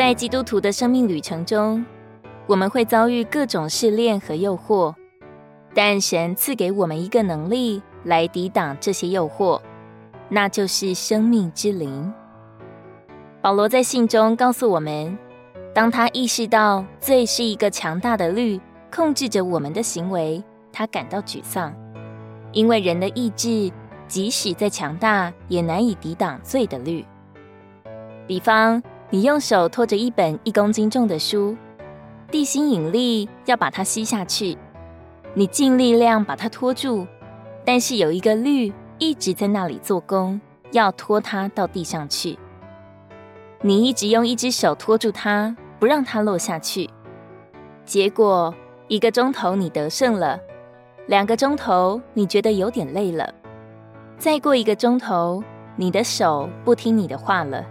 在基督徒的生命旅程中，我们会遭遇各种试炼和诱惑，但神赐给我们一个能力来抵挡这些诱惑，那就是生命之灵。保罗在信中告诉我们，当他意识到罪是一个强大的律，控制着我们的行为，他感到沮丧，因为人的意志即使再强大，也难以抵挡罪的律。比方，你用手托着一本一公斤重的书。地心引力要把它吸下去，你尽力量把它拖住，但是有一个律一直在那里做工，要拖它到地上去。你一直用一只手拖住它，不让它落下去。结果一个钟头你得胜了，两个钟头你觉得有点累了，再过一个钟头，你的手不听你的话了，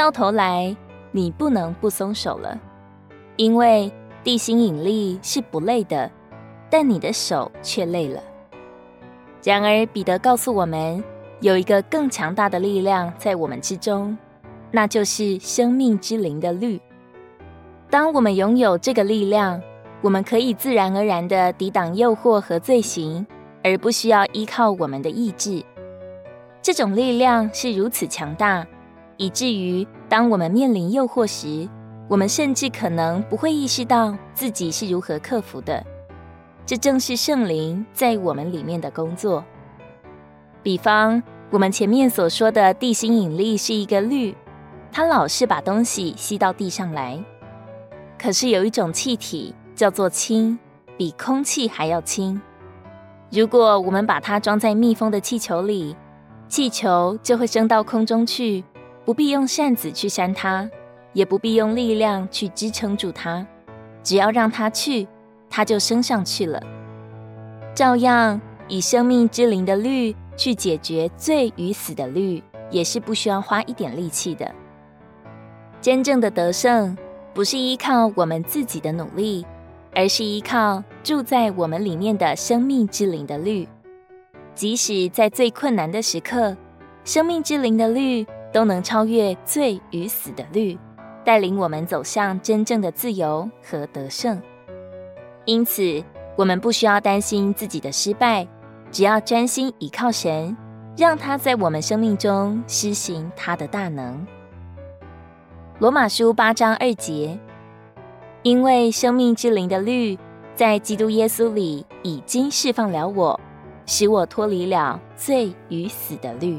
到头来你不能不松手了。因为地心引力是不累的，但你的手却累了。然而，彼得告诉我们，有一个更强大的力量在我们之中，那就是生命之灵的律。当我们拥有这个力量，我们可以自然而然地抵挡诱惑和罪行，而不需要依靠我们的意志。这种力量是如此强大，以至于当我们面临诱惑时，我们甚至可能不会意识到自己是如何克服的，这正是圣灵在我们里面的工作。比方，我们前面所说的地心引力是一个律，它老是把东西吸到地上来。可是有一种气体叫做氢，比空气还要轻。如果我们把它装在密封的气球里，气球就会升到空中去，不必用扇子去扇它。也不必用力量去支撑住它，只要让它去，它就升上去了。照样，以生命之灵的律去解决罪与死的律，也是不需要花一点力气的。真正的得胜，不是依靠我们自己的努力，而是依靠住在我们里面的生命之灵的律。即使在最困难的时刻，生命之灵的律都能超越罪与死的律。带领我们走向真正的自由和得胜。因此，我们不需要担心自己的失败，只要专心倚靠神，让他在我们生命中施行他的大能。罗马书八章二节，因为生命之灵的律在基督耶稣里已经释放了我，使我脱离了罪与死的律。